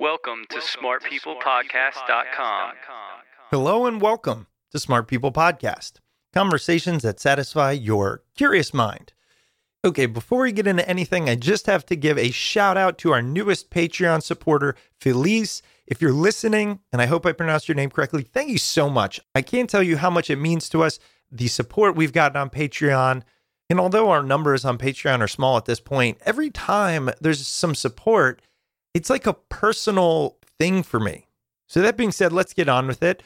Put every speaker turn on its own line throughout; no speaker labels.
Welcome to smartpeoplepodcast.com.
Hello and welcome to Smart People Podcast, conversations that satisfy your curious mind. Okay, before we get into anything, I just have to give a shout out to our newest Patreon supporter, Felice. If you're listening, and I hope I pronounced your name correctly, thank you so much. I can't tell you how much it means to us, the support we've gotten on Patreon. And although our numbers on Patreon are small at this point, every time there's some support, it's like a personal thing for me. So, that being said, let's get on with it.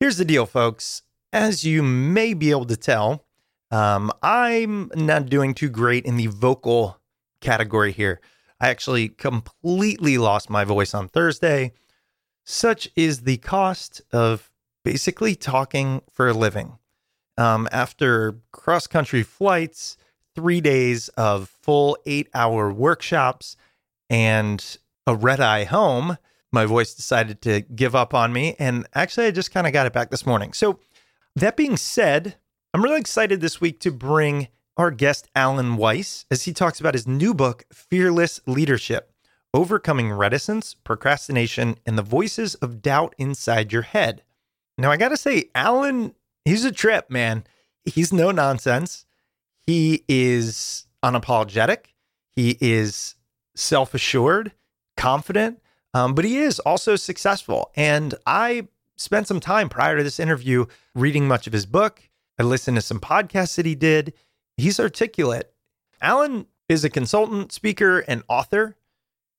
Here's the deal, folks. As you may be able to tell, um, I'm not doing too great in the vocal category here. I actually completely lost my voice on Thursday. Such is the cost of basically talking for a living. Um, after cross country flights, three days of full eight hour workshops, and a red eye home, my voice decided to give up on me. And actually, I just kind of got it back this morning. So, that being said, I'm really excited this week to bring our guest, Alan Weiss, as he talks about his new book, Fearless Leadership Overcoming Reticence, Procrastination, and the Voices of Doubt Inside Your Head. Now, I got to say, Alan, he's a trip, man. He's no nonsense. He is unapologetic. He is self assured confident, um, but he is also successful. And I spent some time prior to this interview reading much of his book. I listened to some podcasts that he did. He's articulate. Alan is a consultant, speaker, and author.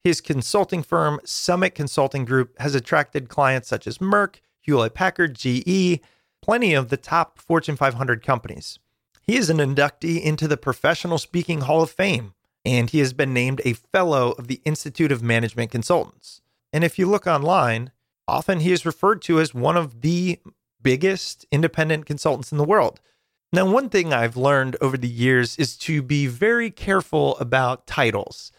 His consulting firm, Summit Consulting Group, has attracted clients such as Merck, Hewlett Packard, GE, plenty of the top Fortune 500 companies. He is an inductee into the Professional Speaking Hall of Fame, and he has been named a fellow of the Institute of Management Consultants. And if you look online, often he is referred to as one of the biggest independent consultants in the world. Now, one thing I've learned over the years is to be very careful about titles.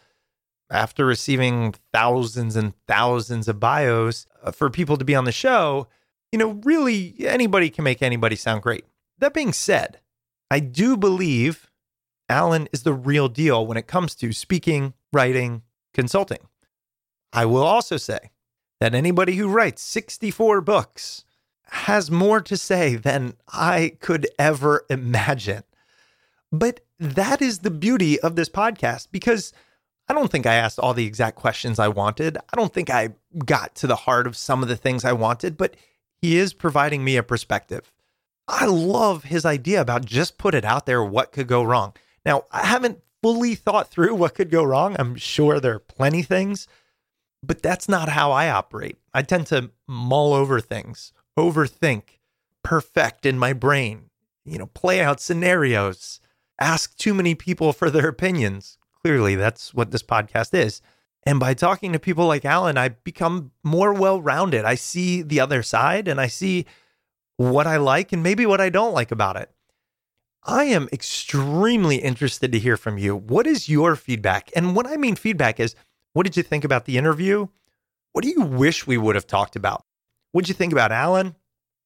After receiving thousands and thousands of bios uh, for people to be on the show, you know, really anybody can make anybody sound great. That being said, I do believe Alan is the real deal when it comes to speaking, writing, consulting. I will also say that anybody who writes 64 books has more to say than I could ever imagine. But that is the beauty of this podcast because I don't think I asked all the exact questions I wanted. I don't think I got to the heart of some of the things I wanted, but he is providing me a perspective. I love his idea about just put it out there what could go wrong. Now, I haven't fully thought through what could go wrong. I'm sure there are plenty things, but that's not how I operate. I tend to mull over things, overthink, perfect in my brain, you know, play out scenarios, ask too many people for their opinions. Clearly, that's what this podcast is. And by talking to people like Alan, I become more well rounded. I see the other side and I see what I like and maybe what I don't like about it. I am extremely interested to hear from you. What is your feedback? And what I mean feedback is what did you think about the interview? What do you wish we would have talked about? What'd you think about Alan?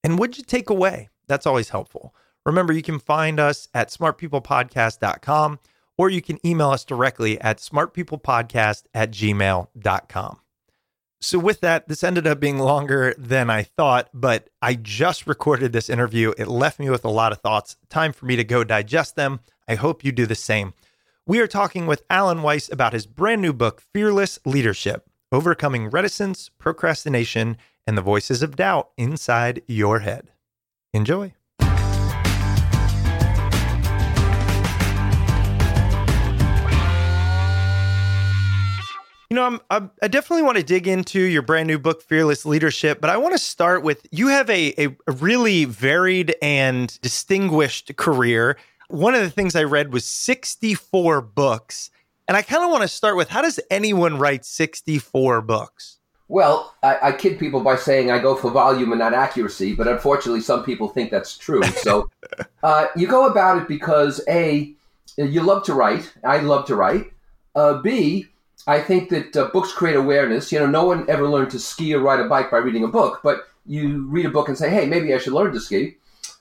And what'd you take away? That's always helpful. Remember, you can find us at smartpeoplepodcast.com or you can email us directly at smartpeoplepodcast at gmail.com. So, with that, this ended up being longer than I thought, but I just recorded this interview. It left me with a lot of thoughts. Time for me to go digest them. I hope you do the same. We are talking with Alan Weiss about his brand new book, Fearless Leadership Overcoming Reticence, Procrastination, and the Voices of Doubt Inside Your Head. Enjoy. You know, I'm, I'm, i definitely want to dig into your brand new book, Fearless Leadership, but I want to start with you have a, a, really varied and distinguished career. One of the things I read was 64 books. And I kind of want to start with how does anyone write 64 books?
Well, I, I, kid people by saying I go for volume and not accuracy, but unfortunately, some people think that's true. So uh, you go about it because A, you love to write. I love to write. Uh, B, I think that uh, books create awareness. You know, no one ever learned to ski or ride a bike by reading a book, but you read a book and say, hey, maybe I should learn to ski.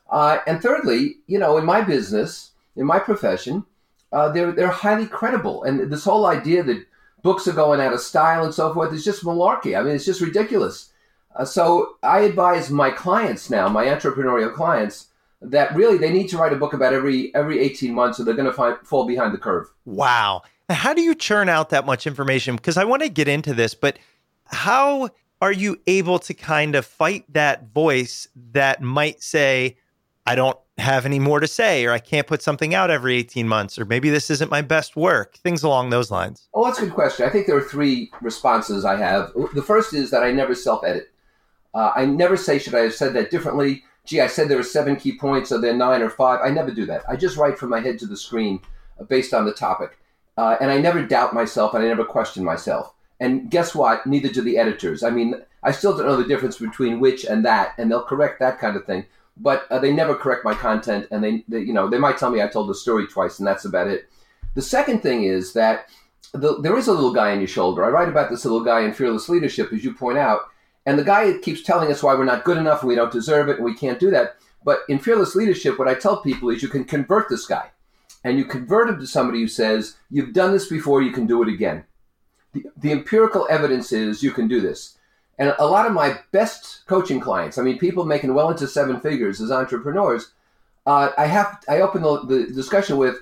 Uh, and thirdly, you know, in my business, in my profession, uh, they're, they're highly credible. And this whole idea that books are going out of style and so forth is just malarkey. I mean, it's just ridiculous. Uh, so I advise my clients now, my entrepreneurial clients, that really they need to write a book about every every 18 months or they're going to fall behind the curve.
Wow. How do you churn out that much information? Because I want to get into this, but how are you able to kind of fight that voice that might say, I don't have any more to say, or I can't put something out every 18 months, or maybe this isn't my best work, things along those lines?
Oh, that's a good question. I think there are three responses I have. The first is that I never self edit. Uh, I never say, should I have said that differently? Gee, I said there were seven key points, are there nine or five? I never do that. I just write from my head to the screen uh, based on the topic. Uh, and I never doubt myself and I never question myself. And guess what? Neither do the editors. I mean, I still don't know the difference between which and that, and they'll correct that kind of thing. But uh, they never correct my content, and they, they, you know, they might tell me I told the story twice, and that's about it. The second thing is that the, there is a little guy on your shoulder. I write about this little guy in Fearless Leadership, as you point out, and the guy keeps telling us why we're not good enough and we don't deserve it and we can't do that. But in Fearless Leadership, what I tell people is you can convert this guy and you convert him to somebody who says, You've done this before, you can do it again. The, the empirical evidence is you can do this. And a lot of my best coaching clients, I mean, people making well into seven figures as entrepreneurs, uh, I have I open the, the discussion with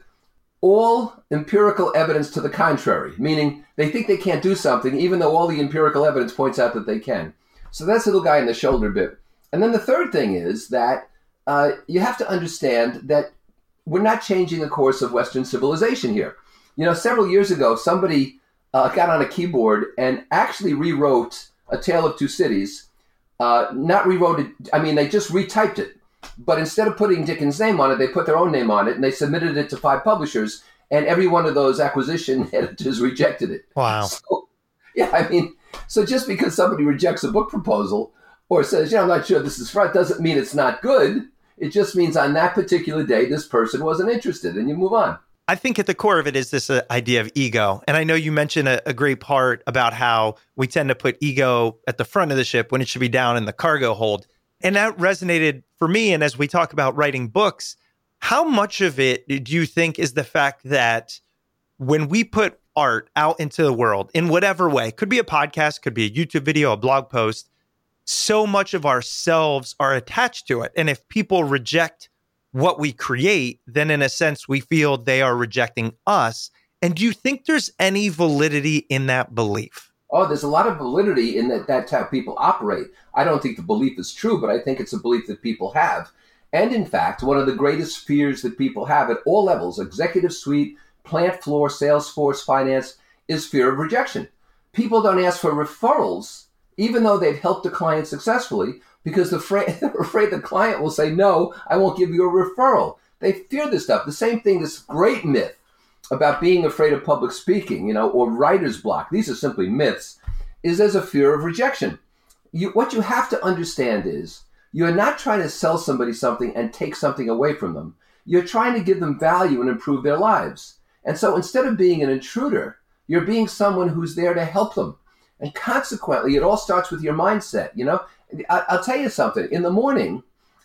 all empirical evidence to the contrary, meaning they think they can't do something, even though all the empirical evidence points out that they can. So that's a little guy in the shoulder bit. And then the third thing is that uh, you have to understand that we're not changing the course of Western civilization here. You know, several years ago, somebody uh, got on a keyboard and actually rewrote A Tale of Two Cities. Uh, not rewrote it, I mean, they just retyped it. But instead of putting Dickens' name on it, they put their own name on it and they submitted it to five publishers. And every one of those acquisition editors rejected it.
Wow.
So, yeah, I mean, so just because somebody rejects a book proposal or says, yeah, I'm not sure this is right, doesn't mean it's not good. It just means on that particular day, this person wasn't interested and you move on.
I think at the core of it is this uh, idea of ego. And I know you mentioned a, a, great part about how we tend to put ego at the front of the ship when it should be down in the cargo hold. And that resonated for me. And as we talk about writing books, how much of it do you think is the fact that when we put art out into the world in whatever way, could be a podcast, could be a YouTube video, a blog post, so much of ourselves are attached to it. And if people reject what we create, then in a sense, we feel they are rejecting us. And do you think there's any validity in that belief?
Oh, there's a lot of validity in that that's how people operate. I don't think the belief is true, but I think it's a belief that people have. And in fact, one of the greatest fears that people have at all levels, executive suite, plant floor, sales force, finance, is fear of rejection. People don't ask for referrals, even though they've helped a client successfully, because they're afraid, they're afraid the client will say, No, I won't give you a referral. They fear this stuff. The same thing, this great myth about being afraid of public speaking, you know, or writer's block. These are simply myths. Is there's a fear of rejection. You, what you have to understand is you're not trying to sell somebody something and take something away from them. You're trying to give them value and improve their lives. And so instead of being an intruder, you're being someone who's there to help them. And consequently, it all starts with your mindset. You know, I, will tell you something. In the morning,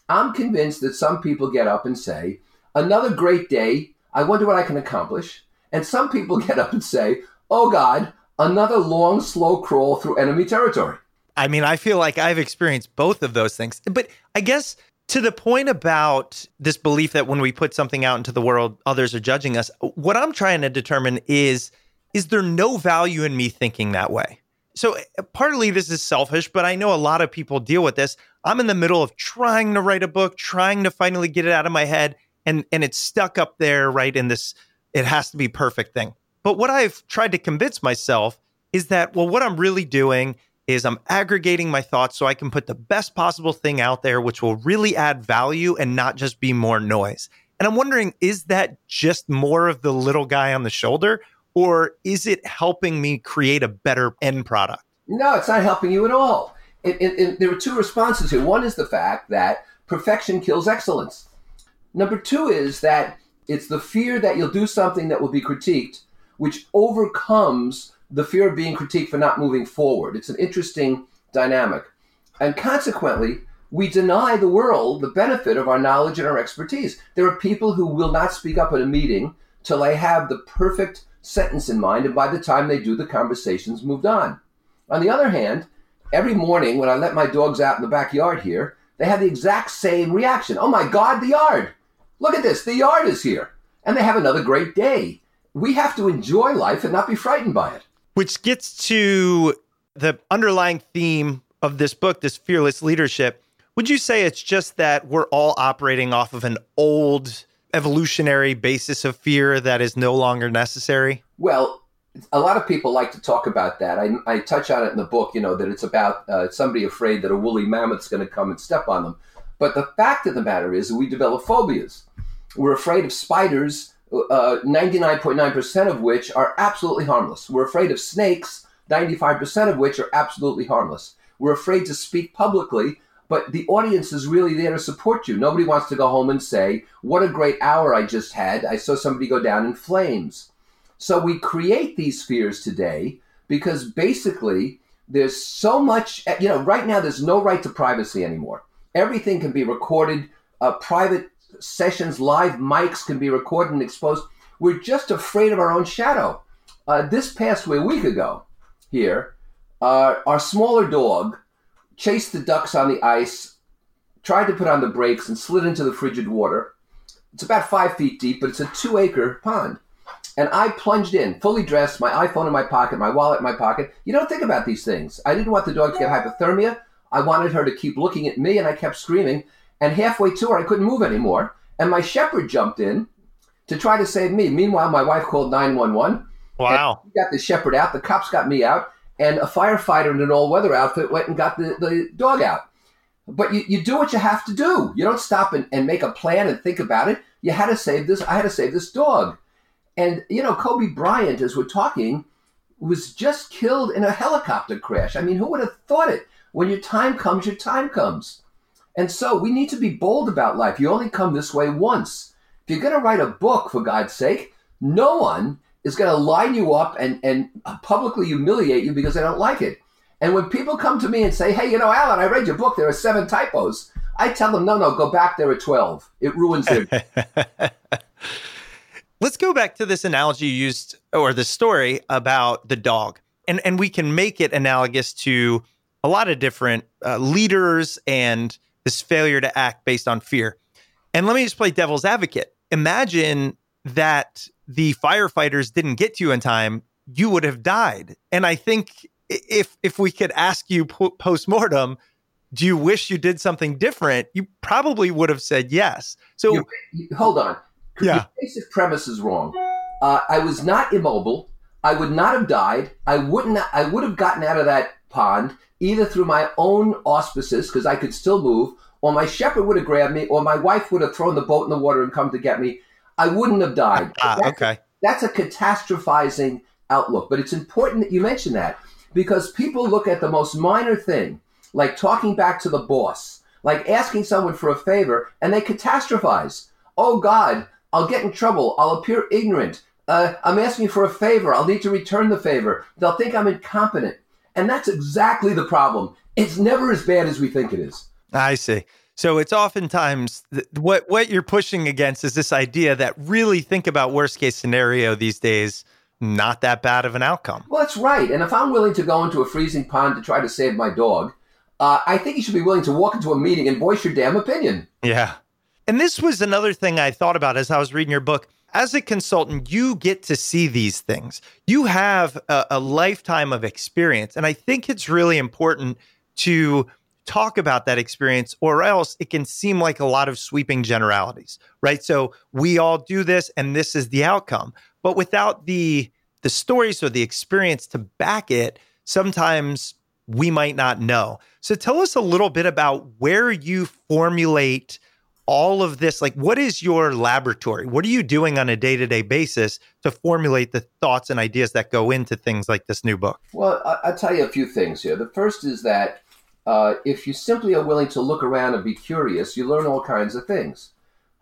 I'm convinced that some people get up and say, Another great day. I wonder what I can accomplish. And some people get up and say, Oh God, another long, slow crawl through enemy territory.
I mean, I feel like I've experienced both of those things. But I guess to the point about this belief that when we put something out into the world, others are judging us, what I'm trying to determine is is there no value in me thinking that way? So uh, partly this is selfish, but I know a lot of people deal with this. I'm in the middle of trying to write a book, trying to finally get it out of my head, and and it's stuck up there right in this it has to be perfect thing. But what I've tried to convince myself is that well what I'm really doing is I'm aggregating my thoughts so I can put the best possible thing out there which will really add value and not just be more noise. And I'm wondering is that just more of the little guy on the shoulder or is it helping me create a better end product?
No, it's not helping you at all. There are two responses here. One is the fact that perfection kills excellence. Number two is that it's the fear that you'll do something that will be critiqued, which overcomes the fear of being critiqued for not moving forward. It's an interesting dynamic. And consequently, we deny the world the benefit of our knowledge and our expertise. There are people who will not speak up at a meeting till they have the perfect sentence in mind, and by the time they do, the conversation's moved on. On the other hand, every morning when I let my dogs out in the backyard here, they have the exact same reaction. Oh my God, the yard! Look at this, the yard is here. And they have another great day. We have to enjoy life and not be frightened by it.
Which gets to the underlying theme of this book, this fearless leadership. Would you say it's just that we're all operating off of an old evolutionary basis of fear that is no longer necessary?
Well, a lot of people like to talk about that. I, I touch on it in the book, you know, that it's about uh, somebody afraid that a woolly mammoth's going to come and step on them. But the fact of the matter is, we develop phobias. We're afraid of spiders, uh, 99.9% of which are absolutely harmless. We're afraid of snakes, 95% of which are absolutely harmless. We're afraid to speak publicly but the audience is really there to support you. Nobody wants to go home and say, What a great hour I just had. I saw somebody go down in flames. So we create these fears today because basically there's so much, you know, right now there's no right to privacy anymore. Everything can be recorded, uh, private sessions, live mics can be recorded and exposed. We're just afraid of our own shadow. Uh, this past a week ago here, uh, our smaller dog chased the ducks on the ice, tried to put on the brakes, and slid into the frigid water. It's about five feet deep, but it's a two acre pond. And I plunged in, fully dressed, my iPhone in my pocket, my wallet in my pocket. You don't think about these things. I didn't want the dog to get hypothermia. I wanted her to keep looking at me, and I kept screaming. And halfway to her, I couldn't move anymore. And my shepherd jumped in to try to save me. Meanwhile, my wife called 911.
Wow.
got the shepherd out. The cops got me out and a firefighter in an all weather outfit went and got the, the dog out. But you, you do what you have to do. You don't stop and, and make a plan and think about it. You had to save this. I had to save this dog. And, you know, Kobe Bryant, as we're talking, was just killed in a helicopter crash. I mean, who would have thought it? When your time comes, your time comes. And so we need to be bold about life. You only come this way once. If you're going to write a book, for God's sake, no one is going to line you up and, and publicly humiliate you because they don't like it. And when people come to me and say, hey, you know, Alan, I read your book, there are seven typos, I tell them, no, no, go back there at 12. It ruins it.
Let's go back to this analogy you used or the story about the dog. And, and we can make it analogous to a lot of different uh, leaders and this failure to act based on fear. And let me just play devil's advocate. Imagine that the firefighters didn't get to you in time, you would have died. And I think if if we could ask you po- post mortem, do you wish you did something different? You probably would have said yes. So
You- you- hold on.
Yeah.
Your basic premise is wrong. Uh, I was not immobile. I would not have died. I wouldn't. I would have gotten out of that pond either through my own auspices because I could still move, or my shepherd would have grabbed me, or my wife would have thrown the boat in the water and come to get me. I wouldn't have died.
ah,
That's-
okay.
that's a catastrophizing outlook. But it's important that you mention that because people look at the most minor thing, like talking back to the boss, like asking someone for a favor, and they catastrophize. Oh God, I'll get in trouble. I'll appear ignorant. Uh, I'm asking for a favor. I'll need to return the favor. They'll think I'm incompetent. And that's exactly the problem. It's never as bad as we think it is.
I see. So it's oftentimes th- what what you're pushing against is this idea that really think about worst case scenario these days, not that bad of an outcome.
Well, that's right. And if I'm willing to go into a freezing pond to try to save my dog, uh, I think you should be willing to walk into a meeting and voice your damn opinion.
Yeah. And this was another thing I thought about as I was reading your book. As a consultant, you get to see these things. You have a, a lifetime of experience. And I think it's really important to talk about that experience, or else it can seem like a lot of sweeping generalities, right? So we all do this and this is the outcome. But without the the stories or the experience to back it, sometimes we might not know. So tell us a little bit about where you formulate all of this. Like, what is your laboratory? What are you doing on a day to day basis to formulate the thoughts and ideas that go into things like this new book?
Well, I'll tell you a few things here. The first is that uh, if you simply are willing to look around and be curious, you learn all kinds of things.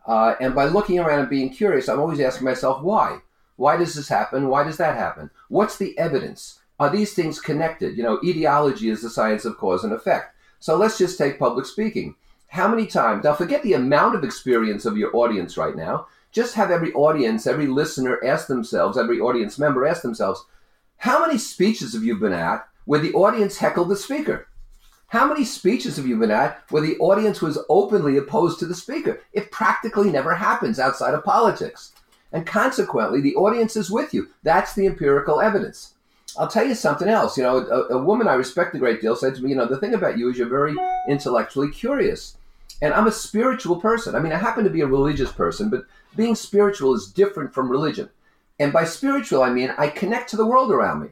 Uh, and by looking around and being curious, I'm always asking myself, why? Why does this happen? Why does that happen? What's the evidence? Are these things connected? You know, etiology is the science of cause and effect. So let's just take public speaking. How many times, now forget the amount of experience of your audience right now, just have every audience, every listener ask themselves, every audience member ask themselves, how many speeches have you been at where the audience heckled the speaker? How many speeches have you been at where the audience was openly opposed to the speaker? It practically never happens outside of politics. And consequently, the audience is with you. That's the empirical evidence. I'll tell you something else. You know, a, a woman I respect a great deal said to me, you know, the thing about you is you're very intellectually curious. And I'm a spiritual person. I mean, I happen to be a religious person, but being spiritual is different from religion. And by spiritual, I mean I connect to the world around me.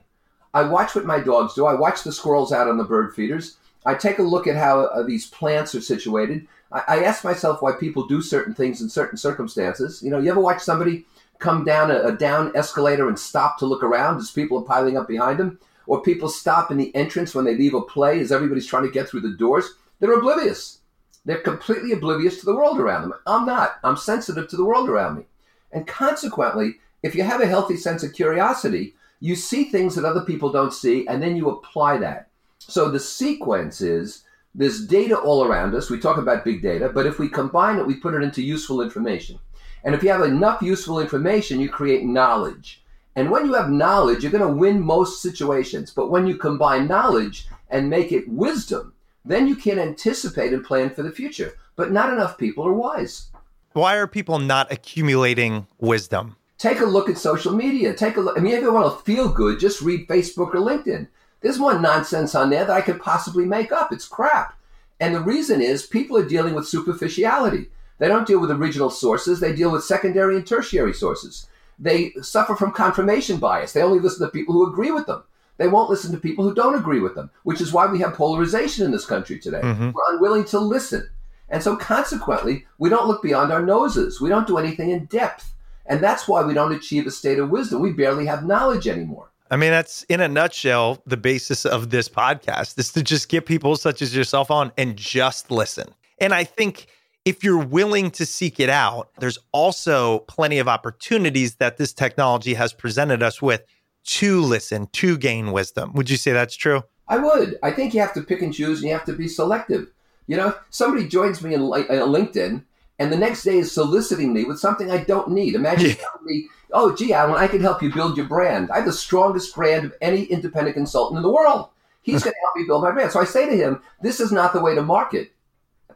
I watch what my dogs do. I watch the squirrels out on the bird feeders. I take a look at how uh, these plants are situated. I, I ask myself why people do certain things in certain circumstances. You know, you ever watch somebody come down a, a down escalator and stop to look around as people are piling up behind them? Or people stop in the entrance when they leave a play as everybody's trying to get through the doors? They're oblivious. They're completely oblivious to the world around them. I'm not. I'm sensitive to the world around me. And consequently, if you have a healthy sense of curiosity, you see things that other people don't see, and then you apply that. So the sequence is there's data all around us. We talk about big data, but if we combine it, we put it into useful information. And if you have enough useful information, you create knowledge. And when you have knowledge, you're going to win most situations. But when you combine knowledge and make it wisdom, then you can anticipate and plan for the future. But not enough people are wise.
Why are people not accumulating wisdom?
Take a look at social media. Take a look. I mean, if you want to feel good, just read Facebook or LinkedIn. There's more nonsense on there that I could possibly make up. It's crap. And the reason is people are dealing with superficiality. They don't deal with original sources, they deal with secondary and tertiary sources. They suffer from confirmation bias. They only listen to people who agree with them. They won't listen to people who don't agree with them, which is why we have polarization in this country today.
Mhm.
We're unwilling to listen. And so, consequently, we don't look beyond our noses. We don't do anything in depth. And that's why we don't achieve a state of wisdom. We barely have knowledge anymore.
I mean, that's in a nutshell the basis of this podcast is to just get people such as yourself on and just listen. And I think if you're willing to seek it out, there's also plenty of opportunities that this technology has presented us with to listen, to gain wisdom. Would you say that's true?
I would. I think you have to pick and choose and you have to be selective. You know, somebody joins me in uh, LinkedIn and the next day is soliciting me with something I don't need. Imagine
Yeah.
telling me, oh, gee, Alan, I can help you build your brand. I have the strongest brand of any independent consultant in the world. He's going to help me build my brand. So I say to him, this is not the way to market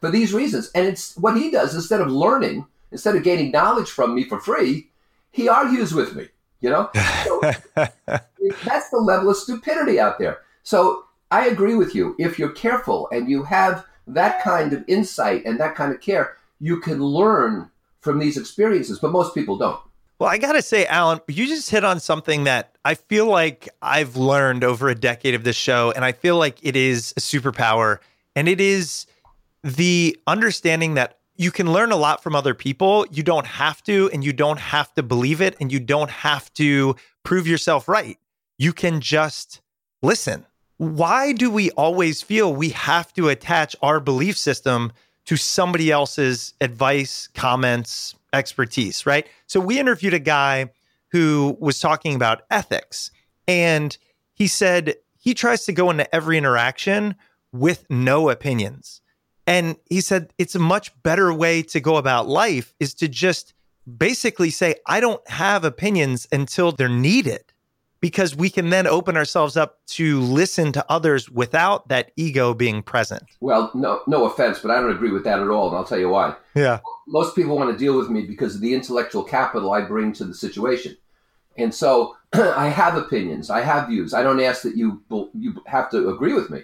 for these reasons. And it's what he does instead of learning, instead of gaining knowledge from me for free, he argues with me. You know, so that's the level of stupidity out there. So I agree with you. If you're careful and you have that kind of insight and that kind of care, you can learn from these experiences. But most people don't.
Well, I got to say, Alan, you just hit on something that I feel like I've learned over a decade of this show, and I feel like it is a superpower, and it is the understanding that you can learn a lot from other people. You don't have to, and you don't have to believe it, and you don't have to prove yourself right. You can just listen. Why do we always feel we have to attach our belief system to somebody else's advice, comments, expertise, right? So we interviewed a guy who was talking about ethics, and he said he tries to go into every interaction with no opinions. And he said it's a much better way to go about life is to just basically say, I don't have opinions until they're needed, because we can then open ourselves up to listen to others without that ego being present.
Well, no, no offense, but I don't agree with that at all, and I'll tell you why.
Yeah.
Most people want to deal with me because of the intellectual capital I bring to the situation, and so I have opinions, I have views. I don't ask that you you have to agree with me,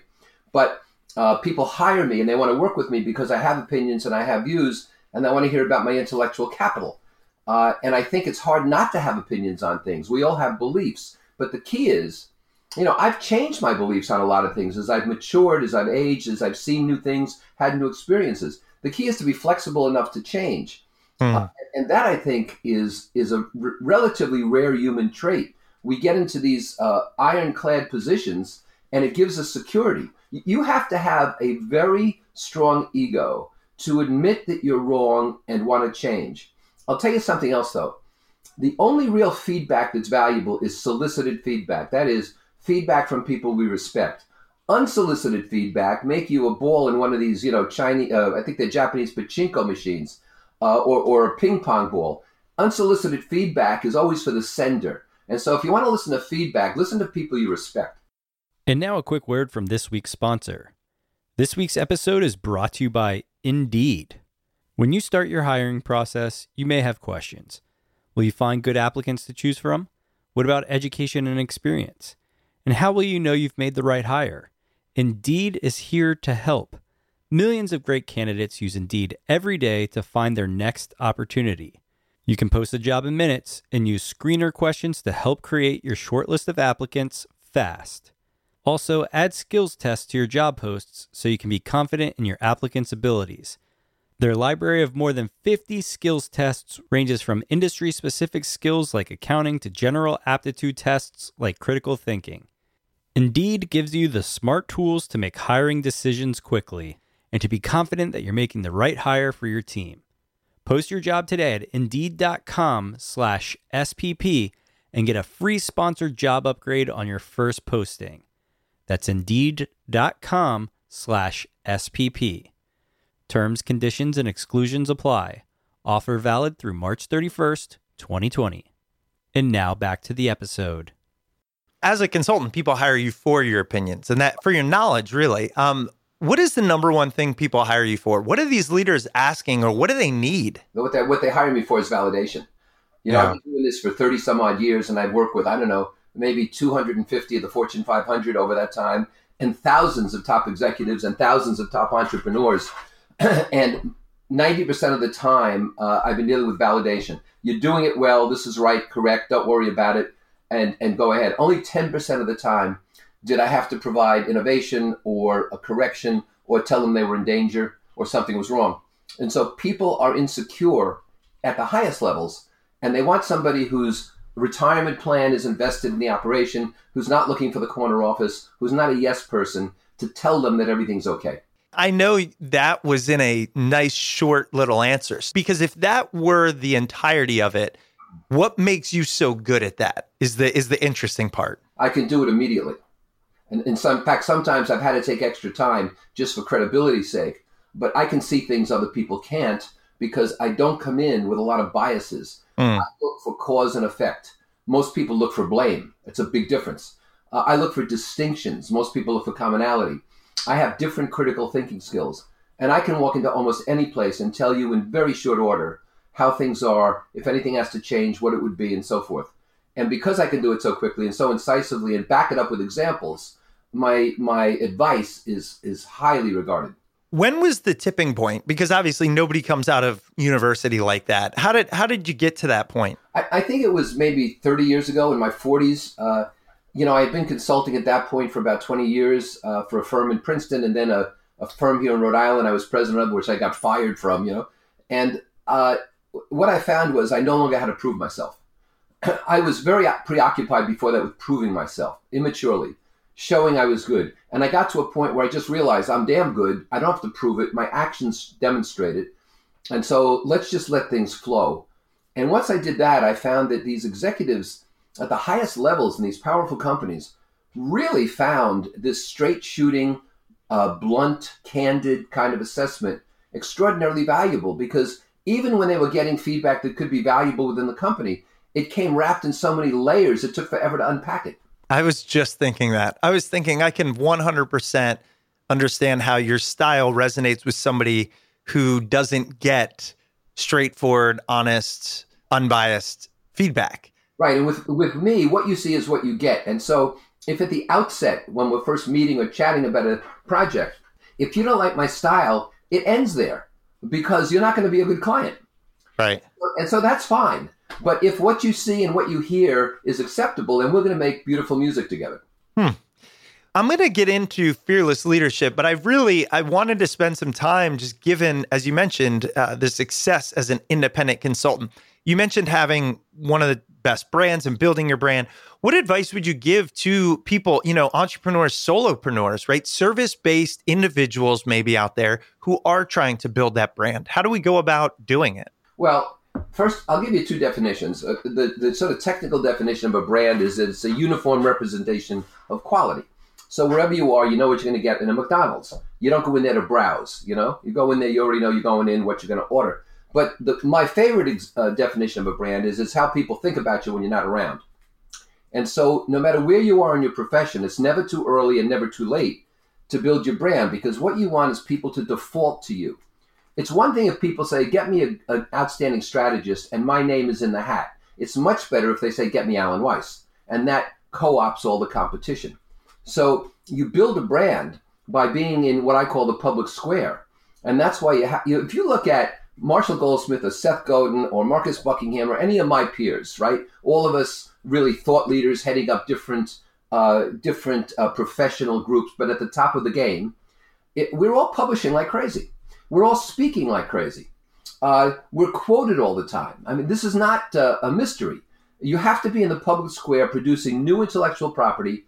but uh, people hire me and they want to work with me because I have opinions and I have views and they want to hear about my intellectual capital. Uh, and I think it's hard not to have opinions on things. We all have beliefs, but the key is, you know, I've changed my beliefs on a lot of things as I've matured, as I've aged, as I've seen new things, had new experiences. The key is to be flexible enough to change, mm. uh, and that I think is is a r- relatively rare human trait. We get into these uh, ironclad positions, and it gives us security you have to have a very strong ego to admit that you're wrong and want to change. I'll tell you something else though. The only real feedback that's valuable is solicited feedback. That is feedback from people we respect. Unsolicited feedback make you a ball in one of these, you know, Chinese, uh, I think they're Japanese pachinko machines, uh, or, or a ping pong ball. Unsolicited feedback is always for the sender. And so if you want to listen to feedback, listen to people you respect.
And now a quick word from this week's sponsor. This week's episode is brought to you by Indeed. When you start your hiring process, you may have questions. Will you find good applicants to choose from? What about education and experience? And how will you know you've made the right hire? Indeed is here to help. Millions of great candidates use Indeed every day to find their next opportunity. You can post a job in minutes and use screener questions to help create your shortlist of applicants fast. Also, add skills tests to your job posts so you can be confident in your applicant's abilities. Their library of more than 50 skills tests ranges from industry specific skills like accounting to general aptitude tests like critical thinking. Indeed gives you the smart tools to make hiring decisions quickly and to be confident that you're making the right hire for your team. Post your job today at indeed.com/spp and get a free sponsored job upgrade on your first posting. That's indeed.com slash SPP. Terms, conditions, and exclusions apply. Offer valid through March 31st, 2020. And now back to the episode.
As a consultant, people hire you for your opinions and that for your knowledge, really. Um, what is the number one thing people hire you for? What are these leaders asking or what do they need?
What they, what they hire me for is validation. You know, yeah. I've been doing this for 30 some odd years and I've worked with, I don't know, maybe 250 of the Fortune 500 over that time, and thousands of top executives and thousands of top entrepreneurs. and 90% of the time, uh, I've been dealing with validation. You're doing it well. This is right, correct. Don't worry about it, and and go ahead. Only 10% of the time did I have to provide innovation or a correction or tell them they were in danger or something was wrong. And so people are insecure at the highest levels, and they want somebody who's retirement plan is invested in the operation, who's not looking for the corner office, who's not a yes person, to tell them that everything's okay.
I know that was in a nice, short little answer. Because if that were the entirety of it, what makes you so good at that is the is the interesting part.
I can do it immediately. And in some fact, sometimes I've had to take extra time just for credibility's sake. But I can see things other people can't because I don't come in with a lot of biases. Mm. I look for cause and effect. Most people look for blame. It's a big difference. Uh, I look for distinctions. Most people look for commonality. I have different critical thinking skills, and I can walk into almost any place and tell you in very short order how things are, if anything has to change, what it would be, and so forth. And because I can do it so quickly and so incisively and back it up with examples, my my advice is is highly regarded.
When was the tipping point? Because obviously nobody comes out of university like that. How did how did you get to that point?
I, I think it was maybe 30 years ago in my 40s. Uh, you know, I had been consulting at that point for about 20 years uh, for a firm in Princeton and then a, a firm here in Rhode Island I was president of, which I got fired from, you know. And uh, what I found was I no longer had to prove myself. I was very preoccupied before that with proving myself immaturely, showing I was good. And I got to a point where I just realized I'm damn good. I don't have to prove it. My actions demonstrate it. And so let's just let things flow. And once I did that, I found that these executives at the highest levels in these powerful companies really found this straight shooting, uh, blunt, candid kind of assessment extraordinarily valuable because even when they were getting feedback that could be valuable within the company, it came wrapped in so many layers, it took forever to unpack it.
I was just thinking that. I was thinking I can 100% understand how your style resonates with somebody who doesn't get straightforward, honest, unbiased feedback.
Right. And with, with me, what you see is what you get. And so if at the outset, when we're first meeting or chatting about a project, if you don't like my style, it ends there because you're not going to be a good client.
Right.
And so that's fine. But if what you see and what you hear is acceptable, then we're going to make beautiful music together.
Hmm. I'm going to get into fearless leadership, but I really I wanted to spend some time just given, as you mentioned, uh, the success as an independent consultant. You mentioned having one of the best brands and building your brand. What advice would you give to people, you know, entrepreneurs, solopreneurs, right? Service based individuals maybe out there who are trying to build that brand? How do we go about doing it?
Well, first, I'll give you two definitions. Uh, the, the sort of technical definition of a brand is that it's a uniform representation of quality. So wherever you are, you know what you're going to get in a McDonald's. You don't go in there to browse. You know, you go in there, you already know you're going in what you're going to order. But the, my favorite uh, definition of a brand is it's how people think about you when you're not around. And so, no matter where you are in your profession, it's never too early and never too late to build your brand because what you want is people to default to you. It's one thing if people say, Get me an outstanding strategist and my name is in the hat. It's much better if they say, Get me Alan Weiss. And that co ops all the competition. So, you build a brand by being in what I call the public square. And that's why you, you if you look at Marshall Goldsmith or Seth Godin or Marcus Buckingham or any of my peers, right? All of us really thought leaders heading up different uh, different uh, professional groups, but at the top of the game, it, we're all publishing like crazy. We're all speaking like crazy. Uh, we're quoted all the time. I mean, this is not uh, a mystery. You have to be in the public square producing new intellectual property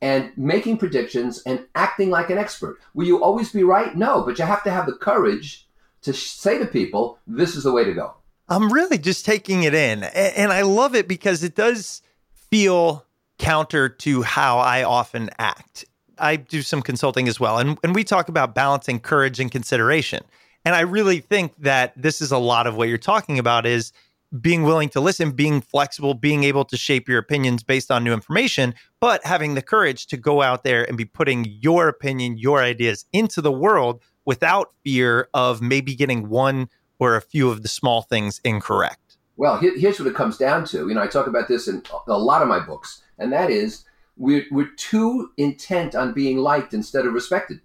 and making predictions and acting like an expert. Will you always be right? No, but you have to have the courage to say to people, this is the way to go.
I'm really just taking it in. And I love it because it does feel counter to how I often act. I do some consulting as well. And, and we talk about balancing courage and consideration. And I really think that this is a lot of what you're talking about is being willing to listen, being flexible, being able to shape your opinions based on new information, but having the courage to go out there and be putting your opinion, your ideas into the world without fear of maybe getting one or a few of the small things incorrect?
Well, here's what it comes down to. You know, I talk about this in a lot of my books, and that is we're, we're too intent on being liked instead of respected.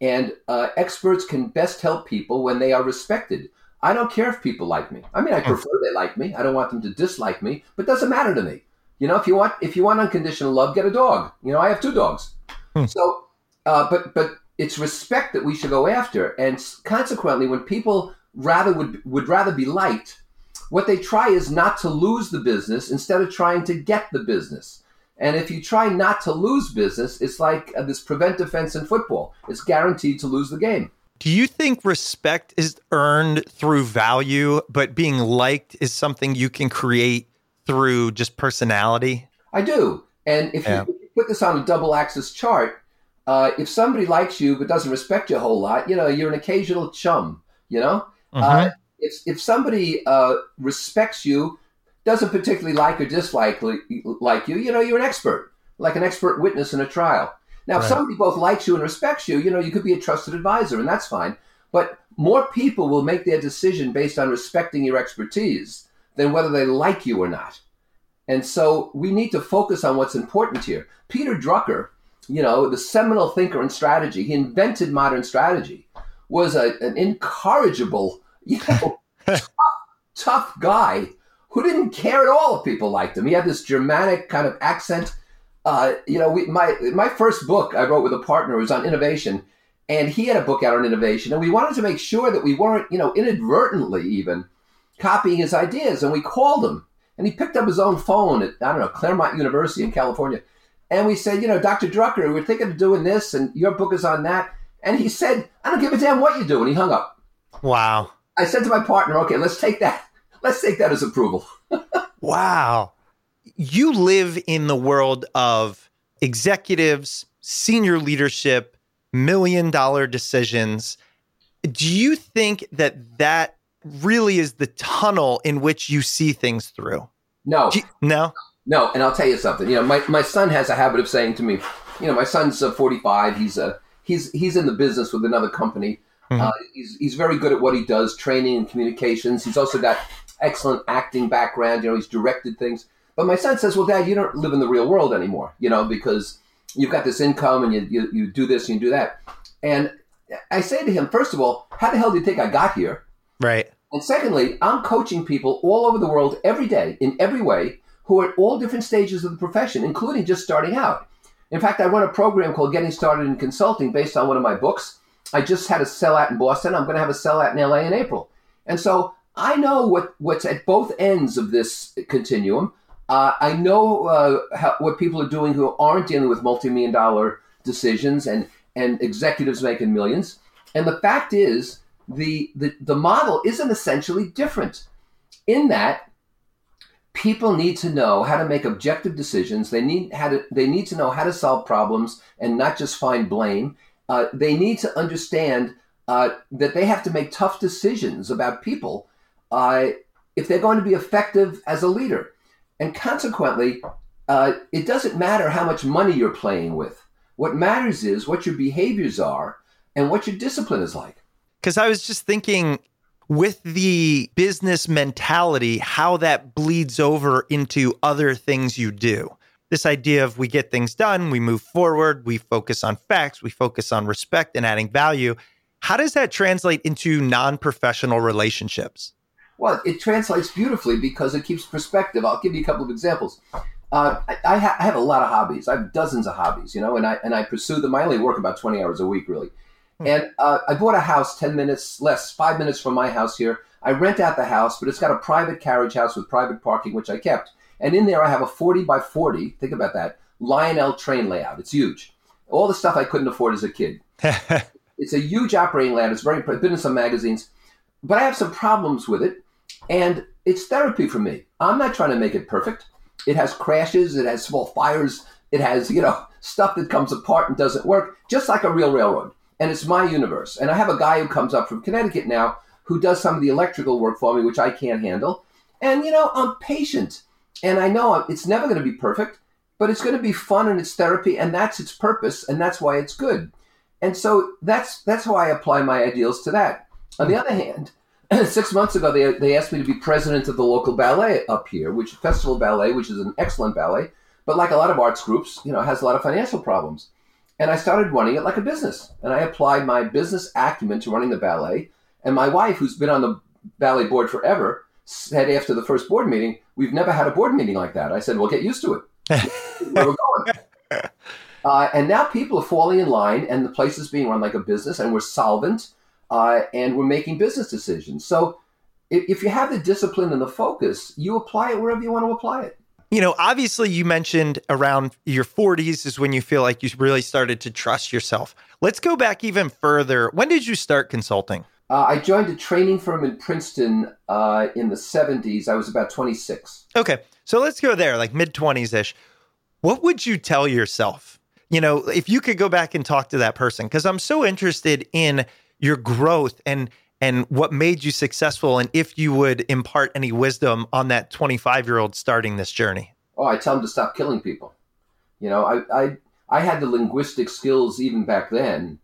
And uh, experts can best help people when they are respected. I don't care if people like me. I mean, I hmm. prefer they like me. I don't want them to dislike me, but it doesn't matter to me. You know, if you want if you want unconditional love, get a dog. You know, I have two dogs. Hmm. So, uh, but but it's respect that we should go after. And consequently, when people rather would would rather be liked, what they try is not to lose the business instead of trying to get the business. And if you try not to lose business, it's like uh, this prevent defense in football. It's guaranteed to lose the game.
Do you think respect is earned through value, but being liked is something you can create through just personality?
I do. And if, yeah. you, if you put this on a double axis chart, uh, if somebody likes you but doesn't respect you a whole lot, you know, you're an occasional chum. You know, uh, mm-hmm. uh, if if somebody uh, respects you, doesn't particularly like or dislike like you, you know, you're an expert, like an expert witness in a trial. Now, right. if somebody both likes you and respects you, you know, you could be a trusted advisor, and that's fine. But more people will make their decision based on respecting your expertise than whether they like you or not. And so we need to focus on what's important here. Peter Drucker, you know, the seminal thinker in strategy, he invented modern strategy, was a, an incorrigible, you know, tough, tough guy who didn't care at all if people liked him. He had this Germanic kind of accent. Uh, you know, we, my my first book I wrote with a partner was on innovation, and he had a book out on innovation, and we wanted to make sure that we weren't, you know, inadvertently even copying his ideas. And we called him, and he picked up his own phone at I don't know Claremont University in California, and we said, you know, Dr. Drucker, we're thinking of doing this, and your book is on that. And he said, I don't give a damn what you do, and he hung up.
Wow.
I said to my partner, okay, let's take that. Let's take that as approval.
wow. You live in the world of executives, senior leadership, million dollar decisions. Do you think that that really is the tunnel in which you see things through?
No.
You, no?
No. And I'll tell you something. You know, my, my son has a habit of saying to me, you know, my son's uh, 45. He's a, uh, he's, he's in the business with another company. Mm-hmm. Uh, he's, he's very good at what he does, training and communications. He's also got excellent acting background. You know, he's directed things. But my son says, well, dad, you don't live in the real world anymore, you know, because you've got this income and you, you, you do this and you do that. And I say to him, first of all, how the hell do you think I got here?
Right.
And secondly, I'm coaching people all over the world every day in every way who are at all different stages of the profession, including just starting out. In fact, I run a program called Getting Started in Consulting based on one of my books. I just had a sellout in Boston. I'm going to have a sellout in LA in April. And so I know what, what's at both ends of this continuum. Uh, I know uh, how, what people are doing who aren't dealing with multi-million dollar decisions and, and executives making millions. And the fact is, the, the, the model isn't essentially different in that people need to know how to make objective decisions. They need how to they need to know how to solve problems and not just find blame. Uh, they need to understand uh, that they have to make tough decisions about people uh, if they're going to be effective as a leader. And consequently, uh, it doesn't matter how much money you're playing with. What matters is what your behaviors are and what your discipline is like.
Because I was just thinking with the business mentality, how that bleeds over into other things you do. This idea of we get things done, we move forward, we focus on facts, we focus on respect and adding value. How does that translate into non professional relationships?
Well, it translates beautifully because it keeps perspective. I'll give you a couple of examples. Uh, I, I, ha- I, have a lot of hobbies. I have dozens of hobbies, you know, and I and I pursue them. I only work about twenty hours a week, really. Hmm. And uh, I bought a house ten minutes less, five minutes from my house here. I rent out the house, but it's got a private carriage house with private parking, which I kept. And in there, I have a forty by forty. Think about that Lionel train layout. It's huge. All the stuff I couldn't afford as a kid. it's a huge operating layout. It's very. I've been in some magazines, but I have some problems with it and it's therapy for me. I'm not trying to make it perfect. It has crashes, it has small fires, it has, you know, stuff that comes apart and doesn't work, just like a real railroad. And it's my universe. And I have a guy who comes up from Connecticut now who does some of the electrical work for me, which I can't handle. And, you know, I'm patient. And I know it's never going to be perfect, but it's going to be fun and it's therapy. And that's its purpose. And that's why it's good. And so that's that's how I apply my ideals to that. On the other hand, six months ago, they, they asked me to be president of the local ballet up here, which Festival Ballet, which is an excellent ballet, but like a lot of arts groups, you know, has a lot of financial problems. And I started running it like a business, and I applied my business acumen to running the ballet. And my wife, who's been on the ballet board forever, said after the first board meeting, "We've never had a board meeting like that." I said, "Well, get used to it. Where we're going." Uh, and now people are falling in line, and the place is being run like a business, and we're solvent uh, and we're making business decisions. So if, if you have the discipline and the focus, you apply it wherever you want to apply it.
You know, obviously, you mentioned around your 40s is when you feel like you really started to trust yourself. Let's go back even further. When did you start consulting?
Uh, I joined a training firm in Princeton uh, in the 70s. I was about 26.
Okay. So let's go there, like mid 20s ish. What would you tell yourself? You know, if you could go back and talk to that person, because I'm so interested in your growth and and what made you successful and if you would impart any wisdom on that 25 year old starting this journey
oh i tell them to stop killing people you know i i, I had the linguistic skills even back then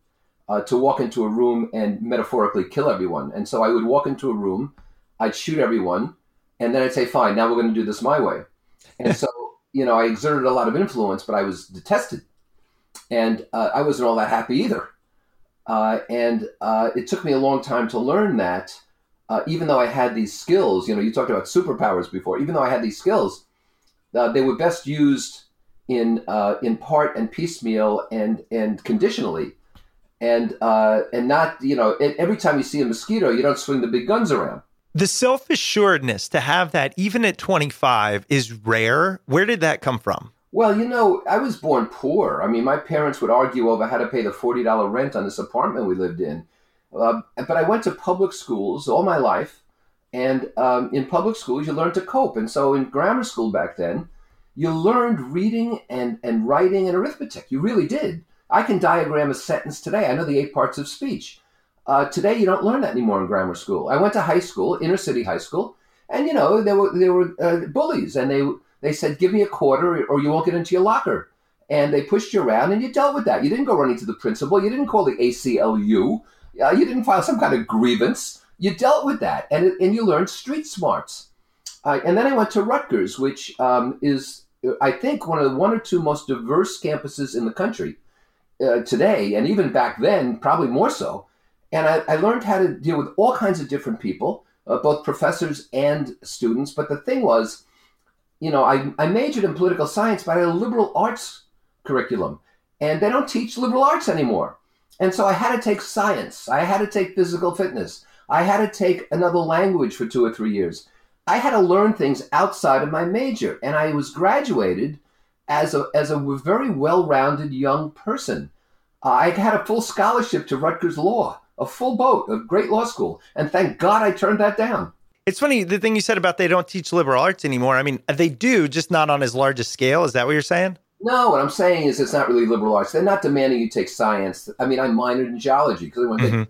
uh, to walk into a room and metaphorically kill everyone. And so I would walk into a room, I'd shoot everyone, and then I'd say, "Fine, now we're going to do this my way." And so, you know, I exerted a lot of influence, but I was detested, and uh, I wasn't all that happy either. Uh, and uh, it took me a long time to learn that. Uh, even though I had these skills, you know, you talked about superpowers before. Even though I had these skills, uh, they were best used in uh, in part and piecemeal and and conditionally, and uh, and not you know every time you see a mosquito, you don't swing the big guns around.
The self assuredness to have that even at 25 is rare. Where did that come from?
Well, you know, I was born poor. I mean, my parents would argue over how to pay the forty dollar rent on this apartment we lived in. Uh, but I went to public schools all my life, and um, in public schools you learn to cope. And so in grammar school back then, you learned reading and, and writing and arithmetic. You really did. I can diagram a sentence today. I know the eight parts of speech. Uh, today you don't learn that anymore in grammar school. I went to high school, inner city high school, and you know there were there were uh, bullies, and they they said, "Give me a quarter, or you won't get into your locker." And they pushed you around, and you dealt with that. You didn't go running to the principal. You didn't call the ACLU. Uh, you didn't file some kind of grievance. You dealt with that, and, and you learned street smarts. Uh, and then I went to Rutgers, which um, is, I think, one of the one or two most diverse campuses in the country uh, today, and even back then, probably more so. And I, I learned how to deal with all kinds of different people, uh, both professors and students. But the thing was, you know, I, I majored in political science, but I had a liberal arts curriculum, and they don't teach liberal arts anymore. And so I had to take science. I had to take physical fitness. I had to take another language for two or three years. I had to learn things outside of my major. And I was graduated as a, as a very well rounded young person. Uh, I had a full scholarship to Rutgers Law, a full boat, a great law school. And thank God I turned that down.
It's funny the thing you said about they don't teach liberal arts anymore. I mean, they do, just not on as large a scale. Is that what you're saying?
No, what I'm saying is it's not really liberal arts. They're not demanding you take science. I mean, I minored in geology because. Mm-hmm.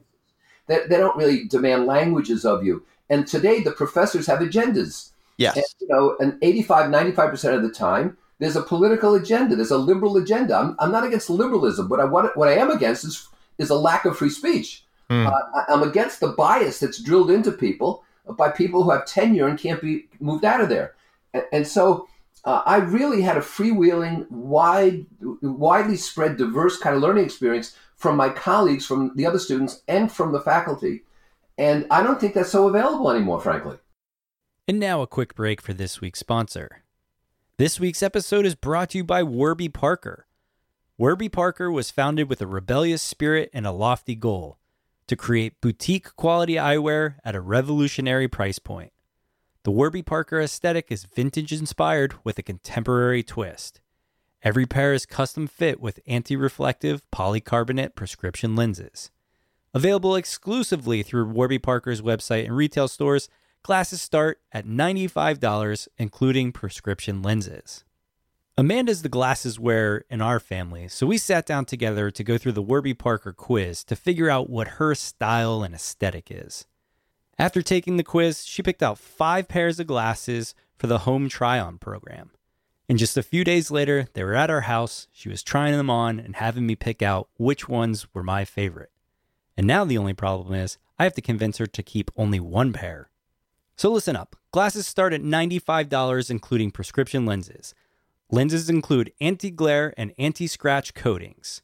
They, they don't really demand languages of you. And today, the professors have agendas.
Yes.
And, you know, and 85, 95% of the time, there's a political agenda. There's a liberal agenda. I'm, I'm not against liberalism, but I, what, what I am against is, is a lack of free speech. Mm. Uh, I'm against the bias that's drilled into people by people who have tenure and can't be moved out of there. And, so uh, I really had a freewheeling, wide, widely spread, diverse kind of learning experience from my colleagues, from the other students, and from the faculty. And I don't think that's so available anymore, frankly.
And now a quick break for this week's sponsor. This week's episode is brought to you by Warby Parker. Warby Parker was founded with a rebellious spirit and a lofty goal to create boutique quality eyewear at a revolutionary price point. The Warby Parker aesthetic is vintage inspired with a contemporary twist. Every pair is custom fit with anti reflective polycarbonate prescription lenses. Available exclusively through Warby Parker's website and retail stores, glasses start at $95, including prescription lenses. Amanda's the glasses wearer in our family, so we sat down together to go through the Warby Parker quiz to figure out what her style and aesthetic is. After taking the quiz, she picked out five pairs of glasses for the home try on program. And just a few days later, they were at our house. She was trying them on and having me pick out which ones were my favorite. And now the only problem is I have to convince her to keep only one pair. So listen up glasses start at $95, including prescription lenses. Lenses include anti glare and anti scratch coatings.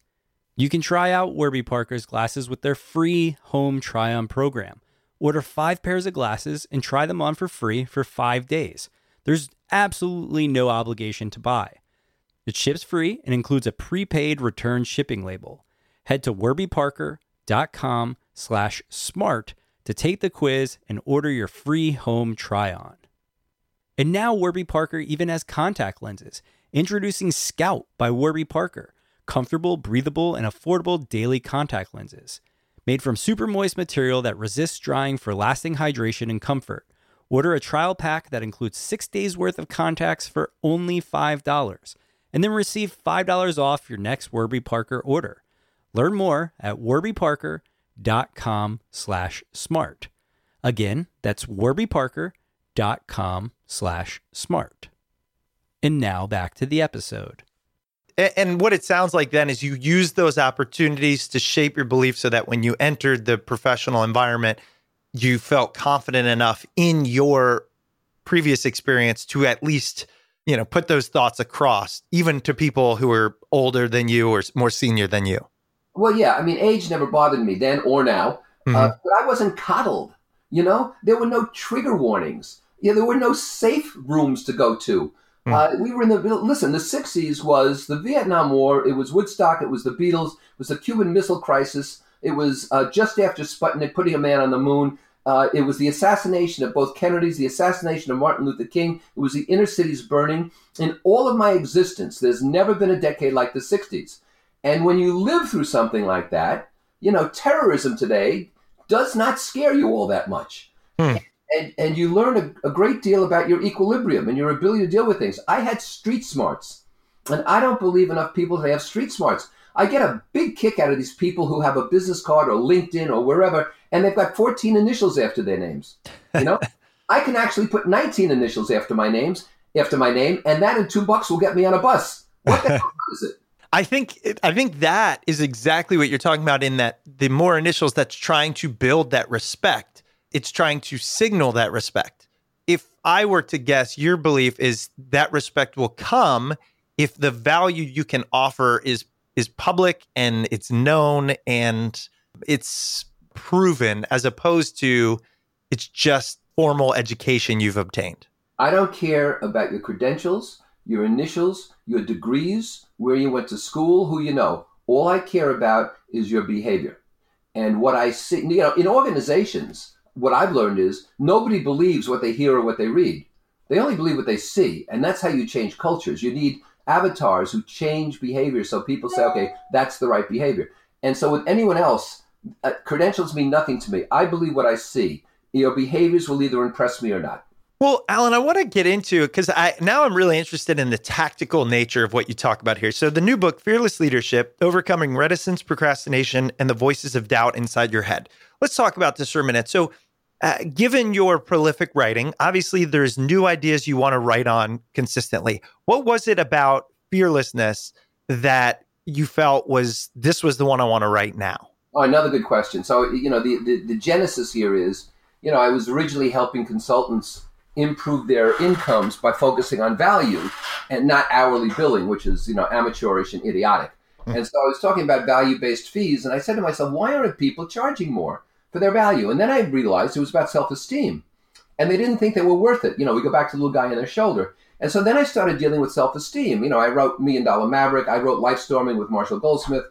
You can try out Warby Parker's glasses with their free home try on program. Order five pairs of glasses and try them on for free for five days. There's absolutely no obligation to buy. It ships free and includes a prepaid return shipping label. Head to warbyparker.com slash smart to take the quiz and order your free home try-on. And now Warby Parker even has contact lenses. Introducing Scout by Warby Parker. Comfortable, breathable, and affordable daily contact lenses made from super moist material that resists drying for lasting hydration and comfort. Order a trial pack that includes six days worth of contacts for only $5, and then receive $5 off your next Warby Parker order. Learn more at warbyparker.com slash smart. Again, that's warbyparker.com slash smart. And now back to the episode.
A- And what it sounds like then is you use those opportunities to shape your beliefs so that when you entered the professional environment, you felt confident enough in your previous experience to at least, you know, put those thoughts across, even to people who are older than you or more senior than you.
Well, yeah, I mean, age never bothered me then or now,
Mhm.
uh, but I wasn't coddled. You know, there were no trigger warnings. Yeah, there were no safe rooms to go to.
Hmm.
Uh, we were in the listen. The '60s was the Vietnam War. It was Woodstock. It was the Beatles. It was the Cuban Missile Crisis. It was uh, just after Sputnik putting a man on the moon. Uh, it was the assassination of both Kennedys, the assassination of Martin Luther King. It was the inner cities burning. In all of my existence, there's never been a decade like the '60s. And when you live through something like that, you know, terrorism today does not scare you all that much.
Hmm.
And, and you learn a, a great deal about your equilibrium and your ability to deal with things. I had street smarts, and I don't believe enough people today have street smarts. I get a big kick out of these people who have a business card or LinkedIn or wherever, and they've got 14 initials after their names. You know, I can actually put 19 initials after my names, after my name, and that in two bucks will get me on a bus. What the hell is it?
I think I think that is exactly what you're talking about in that the more initials that's trying to build that respect. It's trying to signal that respect. If I were to guess, your belief is that respect will come if the value you can offer is is public and it's known and it's proven as opposed to it's just formal education you've obtained.
I don't care about your credentials, your initials, your degrees, where you went to school, who you know. All I care about is your behavior. And what I see, you know, in organizations, what I've learned is nobody believes what they hear or what they read. They only believe what they see. And that's how you change cultures. You need avatars who change behavior so people say, okay, that's the right behavior. And so with anyone else, uh, credentials mean nothing to me. I believe what I see. Your behaviors will either impress me or not.
Well, Alan, I want to get into it because I now I'm really interested in the tactical nature of what you talk about here. So the new book, Fearless Leadership: Overcoming Reticence, Procrastination, and the Voices of Doubt Inside Your Head. Let's talk about this for a minute. So, uh, given your prolific writing, obviously there's new ideas you want to write on consistently. What was it about fearlessness that you felt was this was the one I want to write now?
Oh, another good question. So, you know, the, the, the genesis here is, you know, I was originally helping consultants improve their incomes by focusing on value and not hourly billing, which is, you know, amateurish and idiotic. And so I was talking about value based fees, and I said to myself, why aren't people charging more for their value? And then I realized it was about self esteem. And they didn't think they were worth it. You know, we go back to the little guy on their shoulder. And so then I started dealing with self esteem. You know, I wrote Million Dollar Maverick, I wrote Life Storming with Marshall Goldsmith.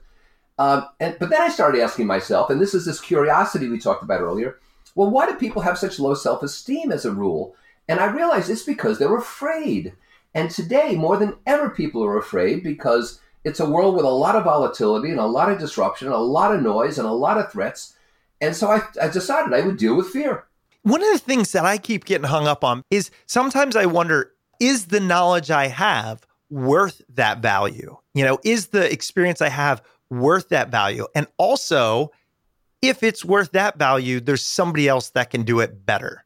Um, and, but then I started asking myself, and this is this curiosity we talked about earlier well, why do people have such low self esteem as a rule? And I realized it's because they're afraid. And today, more than ever, people are afraid because it's a world with a lot of volatility and a lot of disruption, and a lot of noise, and a lot of threats. And so I, I decided I would deal with fear.
One of the things that I keep getting hung up on is sometimes I wonder is the knowledge I have worth that value? You know, is the experience I have worth that value? And also, if it's worth that value, there's somebody else that can do it better.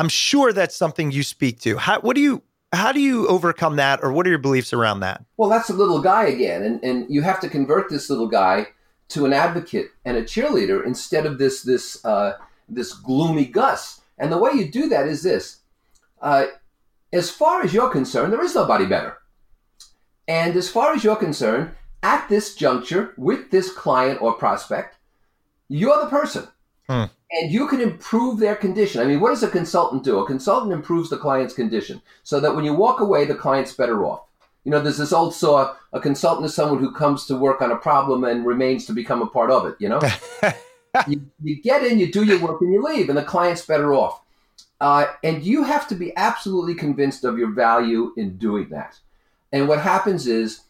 I'm sure that's something you speak to. How, what do you how do you overcome that or what are your beliefs around that?
Well, that's a little guy again. And, and you have to convert this little guy to an advocate and a cheerleader instead of this, this, uh, this gloomy Gus. And the way you do that is this uh, as far as you're concerned, there is nobody better. And as far as you're concerned, at this juncture with this client or prospect, you're the person.
Hmm.
And you can improve their condition. I mean, what does a consultant do? A consultant improves the client's condition so that when you walk away, the client's better off. You know, there's this old saw a consultant is someone who comes to work on a problem and remains to become a part of it, you know? you, you get in, you do your work, and you leave, and the client's better off. Uh, and you have to be absolutely convinced of your value in doing that. And what happens is